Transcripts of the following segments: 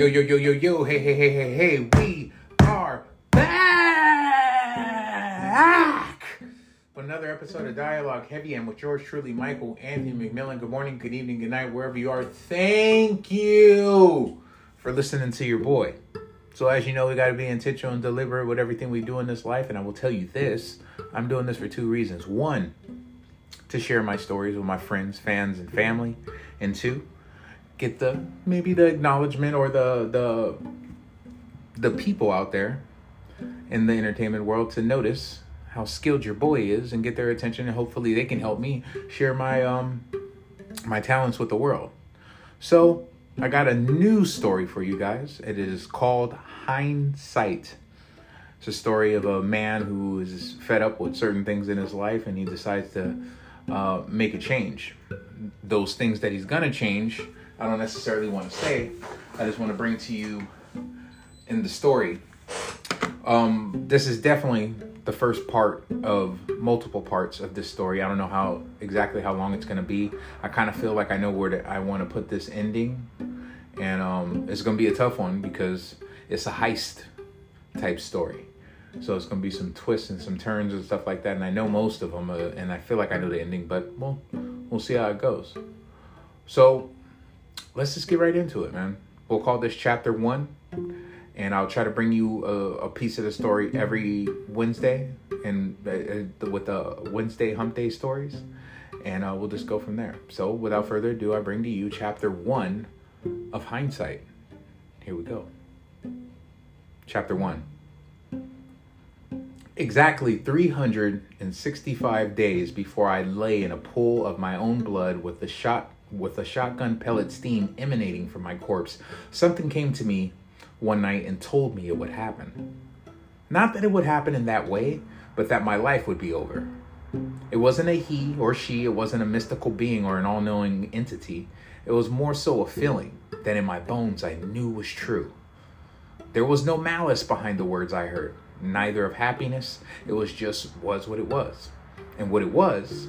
Yo, yo, yo, yo, yo, hey, hey, hey, hey, hey, we are back! With another episode of Dialogue Heavy and with yours truly, Michael Anthony McMillan. Good morning, good evening, good night, wherever you are. Thank you for listening to your boy. So, as you know, we got to be intentional and deliberate with everything we do in this life. And I will tell you this I'm doing this for two reasons. One, to share my stories with my friends, fans, and family. And two, get the maybe the acknowledgement or the the the people out there in the entertainment world to notice how skilled your boy is and get their attention and hopefully they can help me share my um my talents with the world. So, I got a new story for you guys. It is called Hindsight. It's a story of a man who is fed up with certain things in his life and he decides to uh, make a change. Those things that he's gonna change I don't necessarily want to say. I just want to bring to you in the story. Um, this is definitely the first part of multiple parts of this story. I don't know how exactly how long it's going to be. I kind of feel like I know where to, I want to put this ending, and um, it's going to be a tough one because it's a heist type story. So it's going to be some twists and some turns and stuff like that. And I know most of them, uh, and I feel like I know the ending, but well, we'll see how it goes. So let's just get right into it, man. We'll call this chapter one, and I'll try to bring you a, a piece of the story every Wednesday, and uh, with the Wednesday Hump Day stories, and uh, we'll just go from there. So, without further ado, I bring to you chapter one of hindsight. Here we go. Chapter one. Exactly 365 days before I lay in a pool of my own blood with the shot with a shotgun pellet steam emanating from my corpse, something came to me one night and told me it would happen. Not that it would happen in that way, but that my life would be over. It wasn't a he or she, it wasn't a mystical being or an all knowing entity. It was more so a feeling that in my bones I knew was true. There was no malice behind the words I heard, neither of happiness. It was just was what it was. And what it was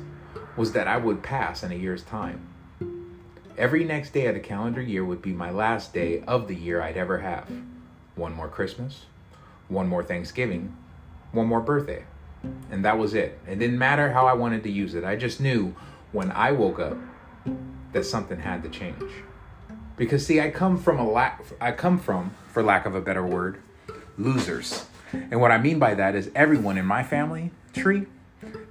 was that I would pass in a year's time. Every next day of the calendar year would be my last day of the year I'd ever have. One more Christmas, one more Thanksgiving, one more birthday. And that was it. It didn't matter how I wanted to use it. I just knew when I woke up that something had to change. Because see, I come from a lack I come from, for lack of a better word, losers. And what I mean by that is everyone in my family tree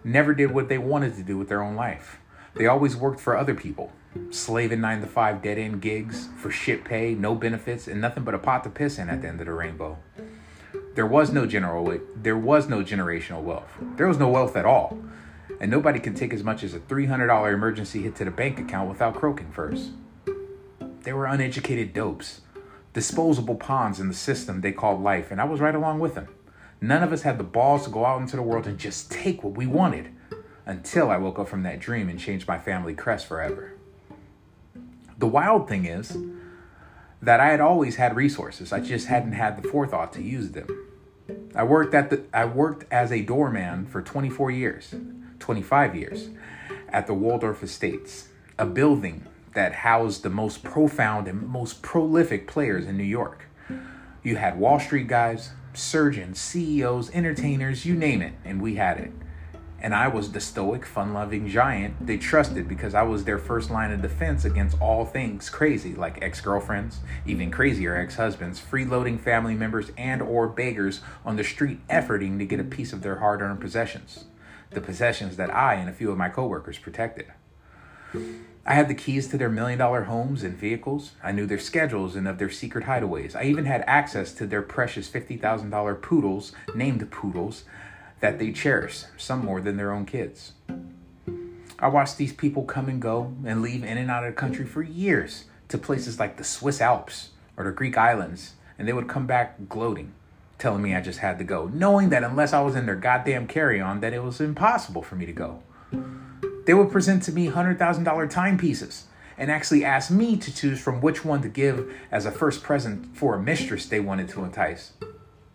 never did what they wanted to do with their own life. They always worked for other people slaving nine to five dead end gigs for shit pay, no benefits, and nothing but a pot to piss in at the end of the rainbow. There was no general there was no generational wealth. There was no wealth at all. And nobody can take as much as a $300 emergency hit to the bank account without croaking first. They were uneducated dopes, disposable pawns in the system they called life, and I was right along with them. None of us had the balls to go out into the world and just take what we wanted until I woke up from that dream and changed my family crest forever. The wild thing is that I had always had resources. I just hadn't had the forethought to use them. I worked at the I worked as a doorman for 24 years, 25 years at the Waldorf Estates, a building that housed the most profound and most prolific players in New York. You had Wall Street guys, surgeons, CEOs, entertainers, you name it, and we had it and I was the stoic, fun loving giant they trusted because I was their first line of defense against all things crazy, like ex girlfriends, even crazier ex husbands, freeloading family members, and or beggars on the street efforting to get a piece of their hard earned possessions. The possessions that I and a few of my coworkers protected. I had the keys to their million dollar homes and vehicles. I knew their schedules and of their secret hideaways. I even had access to their precious $50,000 poodles, named poodles, that they cherish, some more than their own kids. I watched these people come and go and leave in and out of the country for years to places like the Swiss Alps or the Greek islands, and they would come back gloating, telling me I just had to go, knowing that unless I was in their goddamn carry on, that it was impossible for me to go. They would present to me $100,000 timepieces and actually ask me to choose from which one to give as a first present for a mistress they wanted to entice.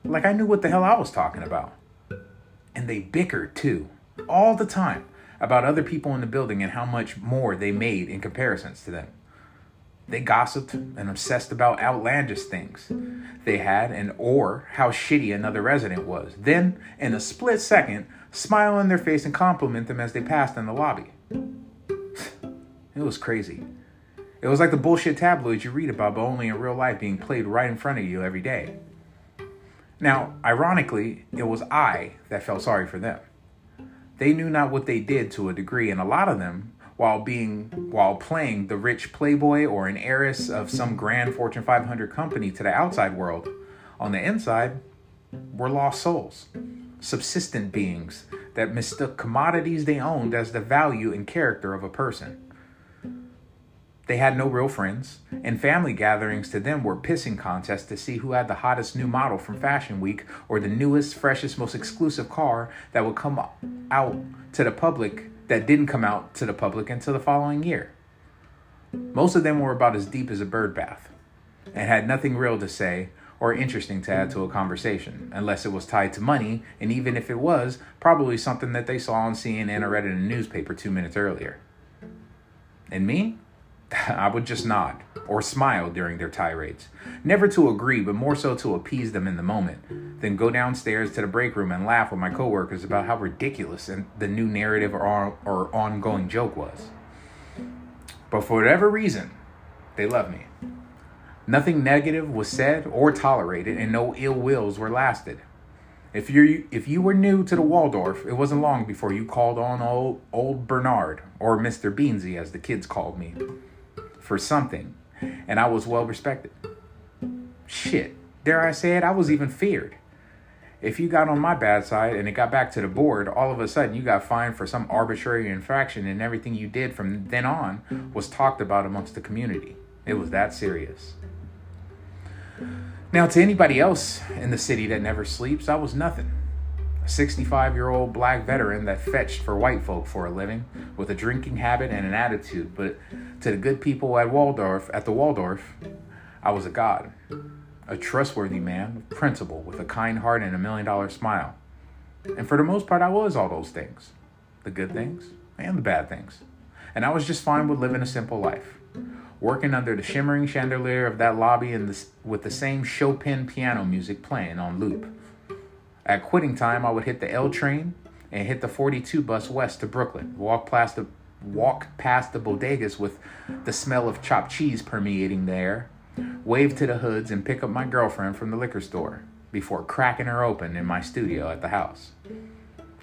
Like I knew what the hell I was talking about and they bickered too, all the time, about other people in the building and how much more they made in comparisons to them. They gossiped and obsessed about outlandish things they had and or how shitty another resident was. Then, in a split second, smile on their face and compliment them as they passed in the lobby. it was crazy. It was like the bullshit tabloids you read about, but only in real life being played right in front of you every day. Now, ironically, it was I that felt sorry for them. They knew not what they did to a degree, and a lot of them, while being while playing the rich playboy or an heiress of some grand Fortune 500 company to the outside world, on the inside were lost souls, subsistent beings that mistook commodities they owned as the value and character of a person. They had no real friends, and family gatherings to them were pissing contests to see who had the hottest new model from Fashion Week or the newest, freshest, most exclusive car that would come out to the public that didn't come out to the public until the following year. Most of them were about as deep as a bird bath and had nothing real to say or interesting to add to a conversation, unless it was tied to money, and even if it was, probably something that they saw on CNN or read in a newspaper two minutes earlier. And me? I would just nod or smile during their tirades, never to agree, but more so to appease them in the moment. Then go downstairs to the break room and laugh with my coworkers about how ridiculous and the new narrative or, or ongoing joke was. But for whatever reason, they loved me. Nothing negative was said or tolerated, and no ill wills were lasted. If you if you were new to the Waldorf, it wasn't long before you called on old old Bernard or Mr. Beansy, as the kids called me for something, and I was well respected. Shit, dare I say it, I was even feared. If you got on my bad side and it got back to the board, all of a sudden you got fined for some arbitrary infraction, and everything you did from then on was talked about amongst the community. It was that serious. Now, to anybody else in the city that never sleeps, I was nothing. 65 year old black veteran that fetched for white folk for a living with a drinking habit and an attitude. But to the good people at Waldorf, at the Waldorf, I was a god, a trustworthy man, principle with a kind heart and a million dollar smile. And for the most part, I was all those things the good things and the bad things. And I was just fine with living a simple life, working under the shimmering chandelier of that lobby and the, with the same Chopin piano music playing on loop at quitting time, I would hit the L train and hit the 42 bus west to Brooklyn. Walk past the walk past the bodegas with the smell of chopped cheese permeating the air. Wave to the hoods and pick up my girlfriend from the liquor store before cracking her open in my studio at the house.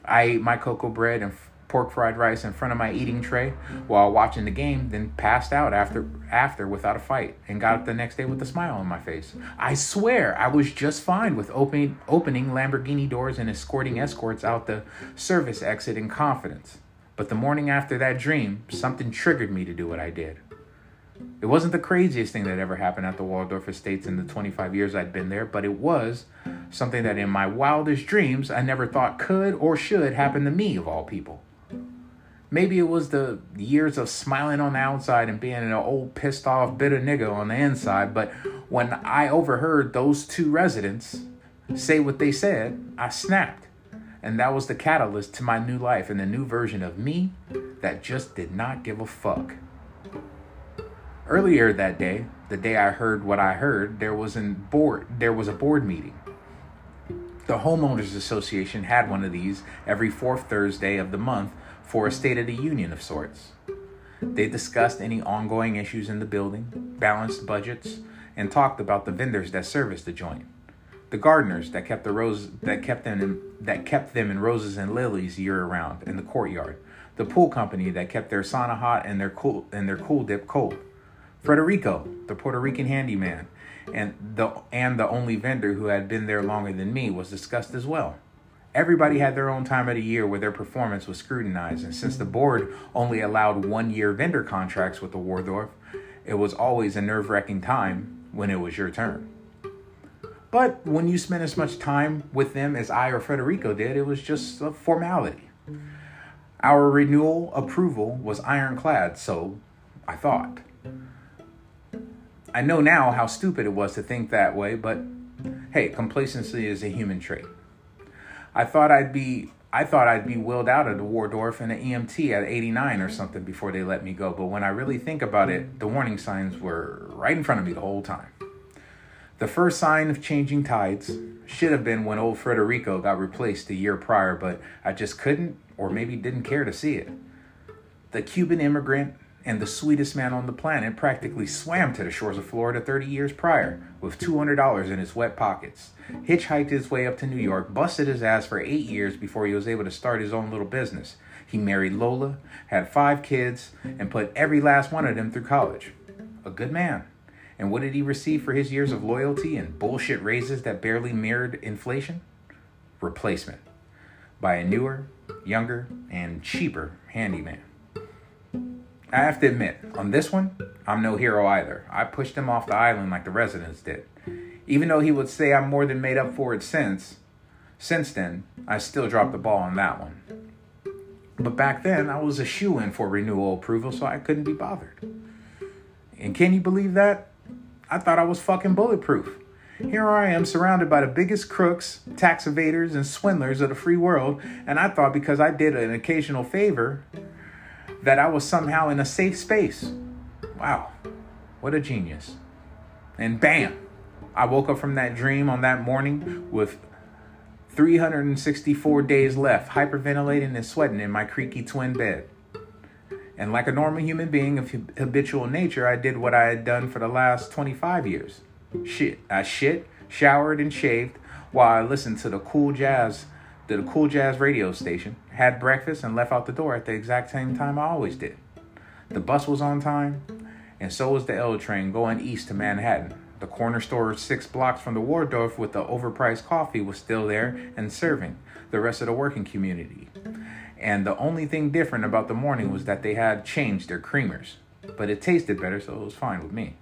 I ate my cocoa bread and pork fried rice in front of my eating tray while watching the game, then passed out after after without a fight and got up the next day with a smile on my face. I swear I was just fine with opening opening Lamborghini doors and escorting escorts out the service exit in confidence. But the morning after that dream, something triggered me to do what I did. It wasn't the craziest thing that ever happened at the Waldorf Estates in the 25 years I'd been there, but it was something that in my wildest dreams I never thought could or should happen to me, of all people. Maybe it was the years of smiling on the outside and being an old pissed off bitter nigga on the inside, but when I overheard those two residents say what they said, I snapped. And that was the catalyst to my new life and the new version of me that just did not give a fuck. Earlier that day, the day I heard what I heard, there was an board there was a board meeting. The homeowners association had one of these every fourth Thursday of the month for a State of the Union of sorts. They discussed any ongoing issues in the building, balanced budgets, and talked about the vendors that service the joint. The gardeners that kept the rose that kept them in, that kept them in roses and lilies year round in the courtyard. The pool company that kept their sauna hot and their cool and their cool dip cold. Frederico, the Puerto Rican handyman, and the and the only vendor who had been there longer than me was discussed as well. Everybody had their own time of the year where their performance was scrutinized, and since the mm-hmm. board only allowed one year vendor contracts with the Waldorf, it was always a nerve wracking time when it was your turn. But when you spent as much time with them as I or Federico did, it was just a formality. Our renewal approval was ironclad, so I thought. I know now how stupid it was to think that way, but hey, complacency is a human trait. I thought I'd be I thought I'd be willed out of the Waldorf and an EMT at 89 or mm-hmm. something before they let me go. But when I really think about it, mm-hmm. the warning signs were right in front of me the whole time. The first sign of changing tides should have been when old Federico got replaced a year prior, but I just couldn't or maybe didn't care to see it. The Cuban immigrant and the sweetest man on the planet practically swam to the shores of Florida 30 years prior with $200 in his wet pockets, hitchhiked his way up to New York, busted his ass for eight years before he was able to start his own little business. He married Lola, had five kids, and put every last one of them through college. A good man. And what did he receive for his years of loyalty and bullshit raises that barely mirrored inflation? Replacement by a newer, younger, and cheaper handyman. I have to admit, on this one, I'm no hero either. I pushed him off the island like the residents did. Even though he would say I'm more than made up for it since, since then, I still dropped the ball on that one. But back then, I was a shoo in for renewal approval, so I couldn't be bothered. And can you believe that? I thought I was fucking bulletproof. Here I am surrounded by the biggest crooks, tax evaders, and swindlers of the free world, and I thought because I did an occasional favor, that I was somehow in a safe space. Wow, what a genius. And bam, I woke up from that dream on that morning with 364 days left, hyperventilating and sweating in my creaky twin bed. And like a normal human being of habitual nature, I did what I had done for the last 25 years. Shit, I shit, showered, and shaved while I listened to the cool jazz to the cool jazz radio station, had breakfast, and left out the door at the exact same mm-hmm. time I always did. The bus was on time, and so was the L train going east to Manhattan. The corner store six blocks from the Waldorf with the overpriced coffee was still there and serving the rest of the working community. And the only thing different about the morning was that they had changed their creamers. But it tasted better, so it was fine with me.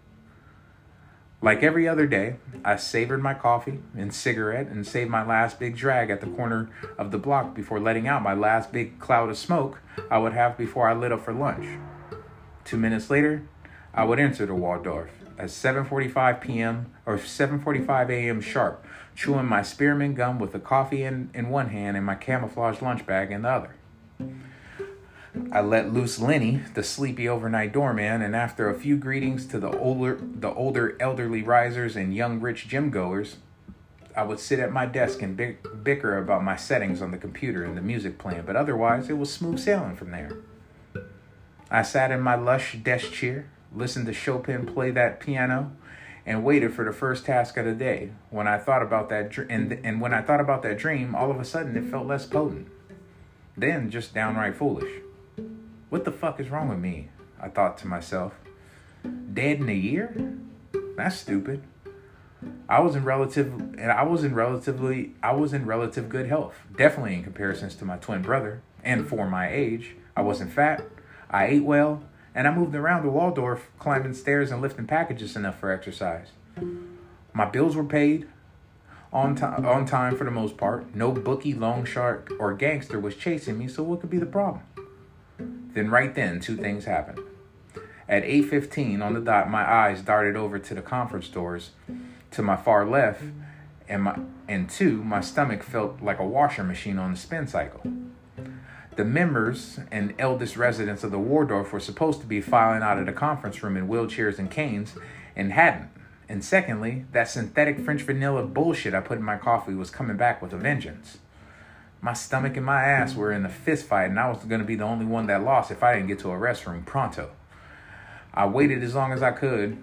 Like every other day, I savored my coffee and cigarette and saved my last big drag at the corner of the block before letting out my last big cloud of smoke I would have before I lit up for lunch. Two minutes later, I would enter the Waldorf at 7:45 p.m. or 7:45 a.m. sharp, chewing my spearmint gum with the coffee in, in one hand and my camouflage lunch bag in the other. I let loose Lenny, the sleepy overnight doorman, and after a few greetings to the older the older elderly risers and young rich gym goers, I would sit at my desk and bicker about my settings on the computer and the music playing, but otherwise it was smooth sailing from there. I sat in my lush desk chair, listened to Chopin play that piano, and waited for the first task of the day. When I thought about that dr- and and when I thought about that dream, all of a sudden it felt less potent. Then just downright foolish. What the fuck is wrong with me? I thought to myself. Dead in a year? That's stupid. I was in relative and I was in relatively I was in relative good health. Definitely in comparisons to my twin brother. And for my age, I wasn't fat. I ate well, and I moved around the Waldorf, climbing stairs and lifting packages enough for exercise. My bills were paid on time on time for the most part. No bookie, long shark, or gangster was chasing me, so what could be the problem? Then right then, two things happened. At 8:15 on the dot, my eyes darted over to the conference doors to my far left, and my and two, my stomach felt like a washer machine on a spin cycle. The members and eldest residents of the Waldorf were supposed to be filing out of the conference room in wheelchairs and canes, and hadn't. And secondly, that synthetic French vanilla bullshit I put in my coffee was coming back with a vengeance my stomach and my ass were in a fist fight, and I was going to be the only one that lost if I didn't get to a restroom pronto. I waited as long as I could,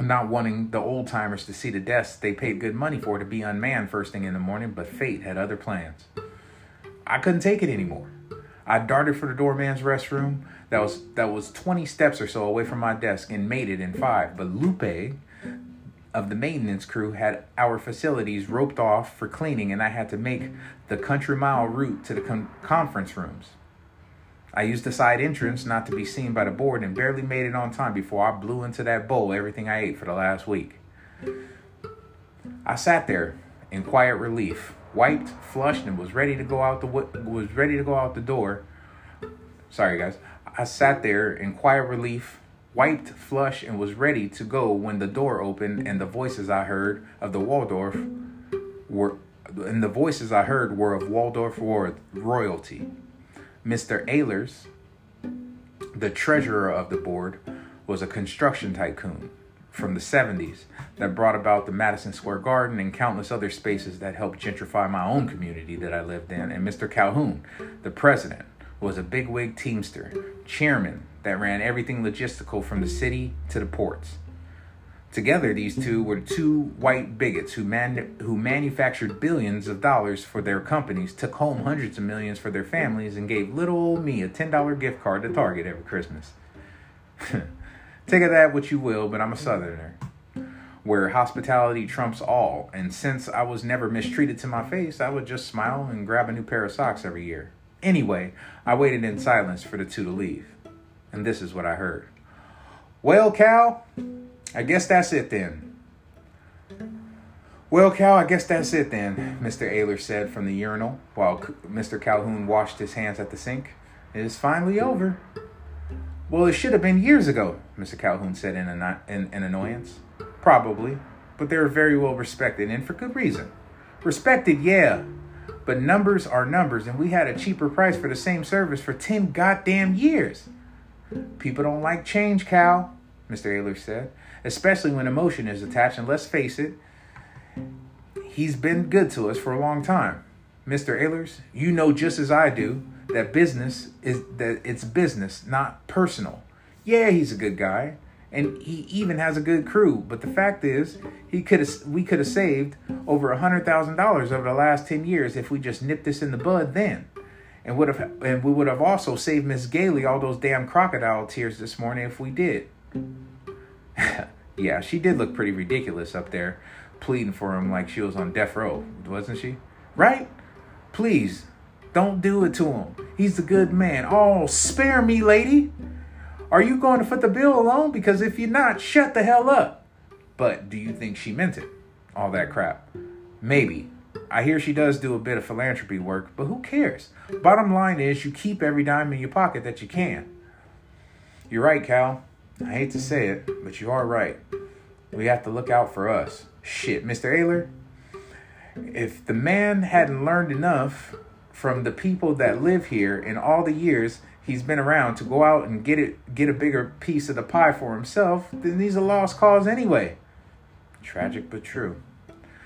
not wanting the old timers to see the desk they paid good money for to be unmanned first thing in the morning, but fate had other plans. I couldn't take it anymore. I darted for the doorman's restroom that was that was 20 steps or so away from my desk and made it in five. But Lupe, of the maintenance crew had our facilities roped off for cleaning, and I had to make the country mile route to the con- conference rooms. I used the side entrance not to be seen by the board and barely made it on time before I blew into that bowl everything I ate for the last week. I sat there in quiet relief, wiped, flushed, and was ready to go out the was ready to go out the door. Sorry, guys. I sat there in quiet relief, wiped, flushed, and was ready to go when the door opened and the voices I heard of the Waldorf were and the voices I heard were of Waldorf royalty. Mr. Ehlers, the treasurer of the board, was a construction tycoon from the 70s that brought about the Madison Square Garden and countless other spaces that helped gentrify my own community that I lived in. And Mr. Calhoun, the president, was a bigwig teamster, chairman that ran everything logistical from the city to the ports. Together, these two were two white bigots who, man- who manufactured billions of dollars for their companies, took home hundreds of millions for their families, and gave little old me a $10 gift card to Target every Christmas. Take of that what you will, but I'm a Southerner, where hospitality trumps all. And since I was never mistreated to my face, I would just smile and grab a new pair of socks every year. Anyway, I waited in silence for the two to leave. And this is what I heard. Well, Cal, I guess that's it then. Well, Cal, I guess that's it then, Mr. Ayler said from the urinal while Mr. Calhoun washed his hands at the sink. It is finally over. Well, it should have been years ago, Mr. Calhoun said in, in, in annoyance. Probably, but they are very well respected and for good reason. Respected, yeah, but numbers are numbers, and we had a cheaper price for the same service for 10 goddamn years. People don't like change, Cal, Mr. Ayler said, especially when emotion is attached, and let's face it, he's been good to us for a long time. Mr. Aylers, you know just as I do that business is that it's business, not personal. Yeah, he's a good guy, and he even has a good crew. But the fact is, he could we could have saved over a hundred thousand dollars over the last ten years if we just nipped this in the bud then, and would have and we would have also saved Miss Gailey all those damn crocodile tears this morning if we did. yeah, she did look pretty ridiculous up there, pleading for him like she was on death row, wasn't she? Right? Please don't do it to him. He's a good man. Oh, spare me, lady. Are you going to foot the bill alone? Because if you're not, shut the hell up. But do you think she meant it? All that crap. Maybe. I hear she does do a bit of philanthropy work, but who cares? Bottom line is, you keep every dime in your pocket that you can. You're right, Cal. I hate to say it, but you are right. We have to look out for us. Shit, Mr. Ayler, if the man hadn't learned enough from the people that live here in all the years he's been around to go out and get it get a bigger piece of the pie for himself, then he's a lost cause anyway. Tragic but true.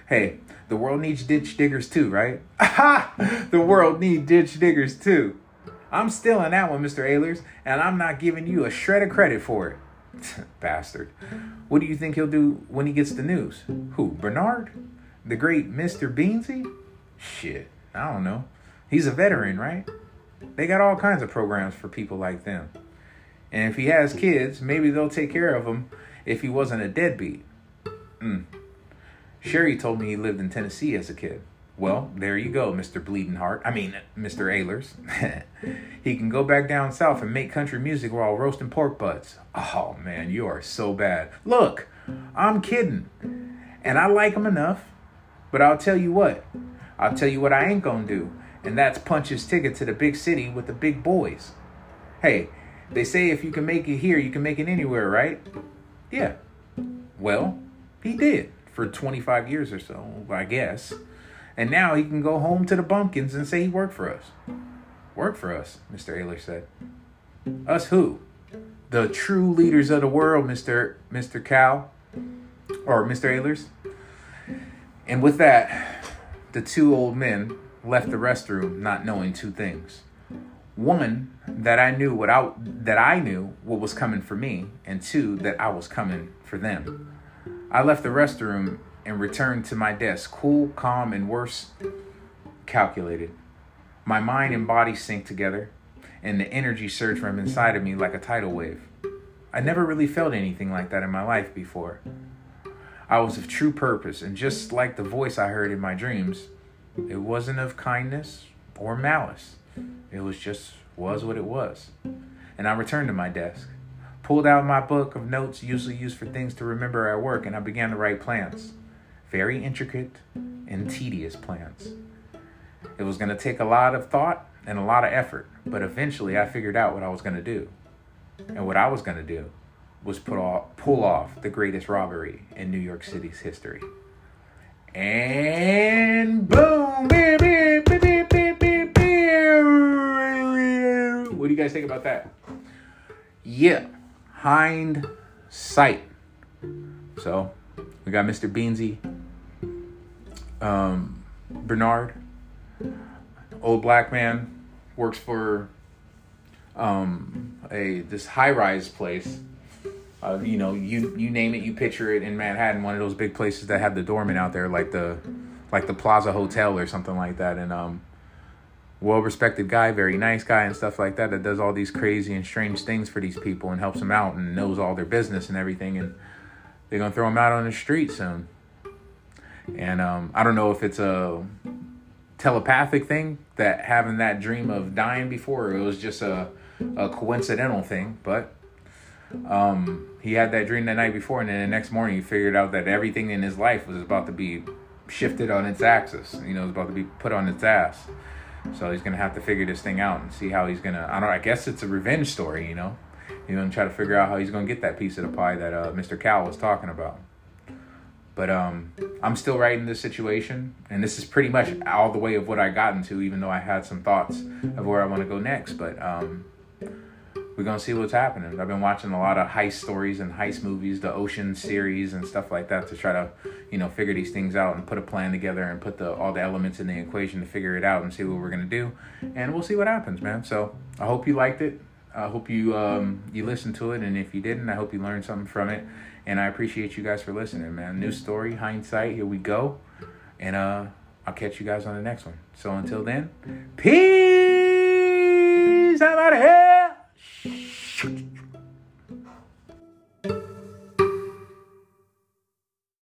Hey, the world needs ditch diggers too, right? The world needs ditch diggers too. I'm still in that one, Mr. Aylers, and I'm not giving you a shred of credit for it. Bastard. What do you think he'll do when he gets the news? Who, Bernard? The great Mr. Beansy? Shit, I don't know. He's a veteran, right? They got all kinds of programs for people like them. And if he has kids, maybe they'll take care of him if he wasn't a deadbeat. Mm. Sherry told me he lived in Tennessee as a kid. Well, there you go, Mr. Bleeding Heart. I mean, Mr. Aylers. he can go back down south and make country music while roasting pork butts. Oh, man, you are so bad. Look, I'm kidding. And I like him enough. But I'll tell you what. I'll tell you what I ain't gonna do and that's punch his ticket to the big city with the big boys. Hey, they say if you can make it here, you can make it anywhere, right? Yeah. Well, he did for 25 years or so, I guess. And now he can go home to the bumpkins and say he worked for us. Work for us, Mr. Ayler said. Us who? The true leaders of the world, Mr. Mr. Cal or Mr. Aylers. And with that, the two old men left the restroom not knowing two things. One, that I knew what I, that I knew what was coming for me, and two, that I was coming for them. I left the restroom and returned to my desk, cool, calm, and worse, calculated. My mind and body synced together, and the energy surged from inside of me like a tidal wave. I never really felt anything like that in my life before. I was of true purpose, and just like the voice I heard in my dreams, it wasn't of kindness or malice. It was just was what it was. And I returned to my desk, pulled out my book of notes usually used for things to remember at work, and I began to write plans. Very intricate and tedious plans. It was going to take a lot of thought and a lot of effort, but eventually I figured out what I was going to do. And what I was going to do was put off, pull off the greatest robbery in New York City's history. And boom! Beep, beep, beep, beep, beep, beep, beep. What do you guys think about that? Yeah, hind sight. So we got Mr. Beansy, um, Bernard, old black man, works for um, a this high rise place. Uh, you know, you you name it, you picture it in Manhattan, one of those big places that have the doorman out there, like the like the Plaza Hotel or something like that, and um, well respected guy, very nice guy, and stuff like that, that does all these crazy and strange things for these people and helps them out and knows all their business and everything, and they're gonna throw him out on the street soon. And um, I don't know if it's a telepathic thing that having that dream of dying before, it was just a a coincidental thing, but um, he had that dream the night before, and then the next morning he figured out that everything in his life was about to be shifted on its axis. You know, it was about to be put on its ass. So he's gonna have to figure this thing out and see how he's gonna. I don't. I guess it's a revenge story. You know, he's gonna try to figure out how he's gonna get that piece of the pie that uh, Mr. Cal was talking about. But um, I'm still writing this situation, and this is pretty much all the way of what I got into, even though I had some thoughts of where I want to go next. But um, we're gonna see what's happening. I've been watching a lot of heist stories and heist movies, the Ocean series and stuff like that, to try to, you know, figure these things out and put a plan together and put the all the elements in the equation to figure it out and see what we're gonna do, and we'll see what happens, man. So I hope you liked it. I hope you um, you listened to it, and if you didn't, I hope you learned something from it. And I appreciate you guys for listening, man. New story, hindsight. Here we go, and uh, I'll catch you guys on the next one. So until then, peace. I'm out of here. Shoo.